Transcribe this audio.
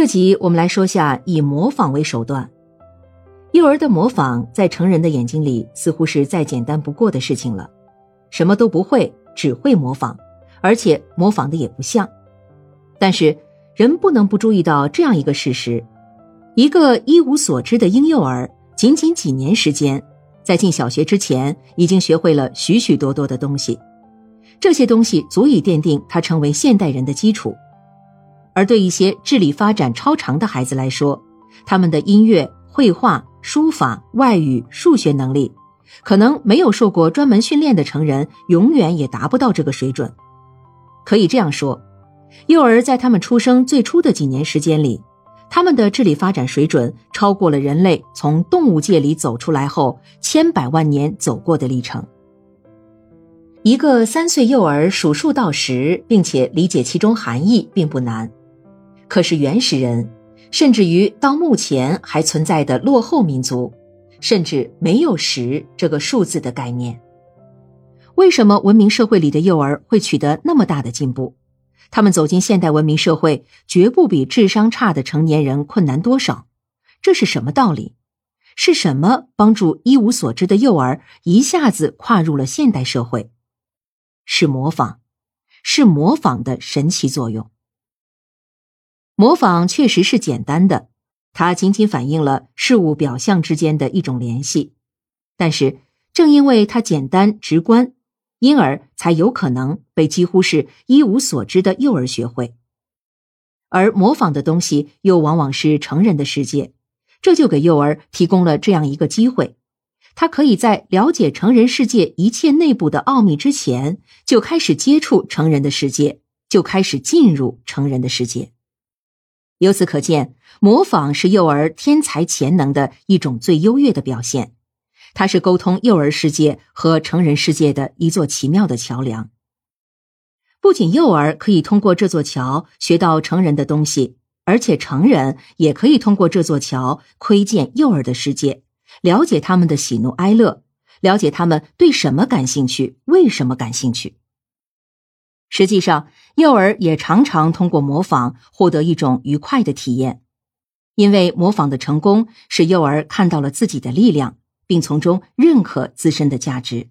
这集我们来说下以模仿为手段。幼儿的模仿，在成人的眼睛里似乎是再简单不过的事情了，什么都不会，只会模仿，而且模仿的也不像。但是人不能不注意到这样一个事实：一个一无所知的婴幼儿，仅仅几年时间，在进小学之前，已经学会了许许多多的东西，这些东西足以奠定他成为现代人的基础。而对一些智力发展超常的孩子来说，他们的音乐、绘画、书法、外语、数学能力，可能没有受过专门训练的成人永远也达不到这个水准。可以这样说，幼儿在他们出生最初的几年时间里，他们的智力发展水准超过了人类从动物界里走出来后千百万年走过的历程。一个三岁幼儿数数到十，并且理解其中含义，并不难。可是原始人，甚至于到目前还存在的落后民族，甚至没有十这个数字的概念。为什么文明社会里的幼儿会取得那么大的进步？他们走进现代文明社会，绝不比智商差的成年人困难多少？这是什么道理？是什么帮助一无所知的幼儿一下子跨入了现代社会？是模仿，是模仿的神奇作用。模仿确实是简单的，它仅仅反映了事物表象之间的一种联系。但是，正因为它简单直观，因而才有可能被几乎是一无所知的幼儿学会。而模仿的东西又往往是成人的世界，这就给幼儿提供了这样一个机会：他可以在了解成人世界一切内部的奥秘之前，就开始接触成人的世界，就开始进入成人的世界。由此可见，模仿是幼儿天才潜能的一种最优越的表现，它是沟通幼儿世界和成人世界的一座奇妙的桥梁。不仅幼儿可以通过这座桥学到成人的东西，而且成人也可以通过这座桥窥见幼儿的世界，了解他们的喜怒哀乐，了解他们对什么感兴趣，为什么感兴趣。实际上，幼儿也常常通过模仿获得一种愉快的体验，因为模仿的成功使幼儿看到了自己的力量，并从中认可自身的价值。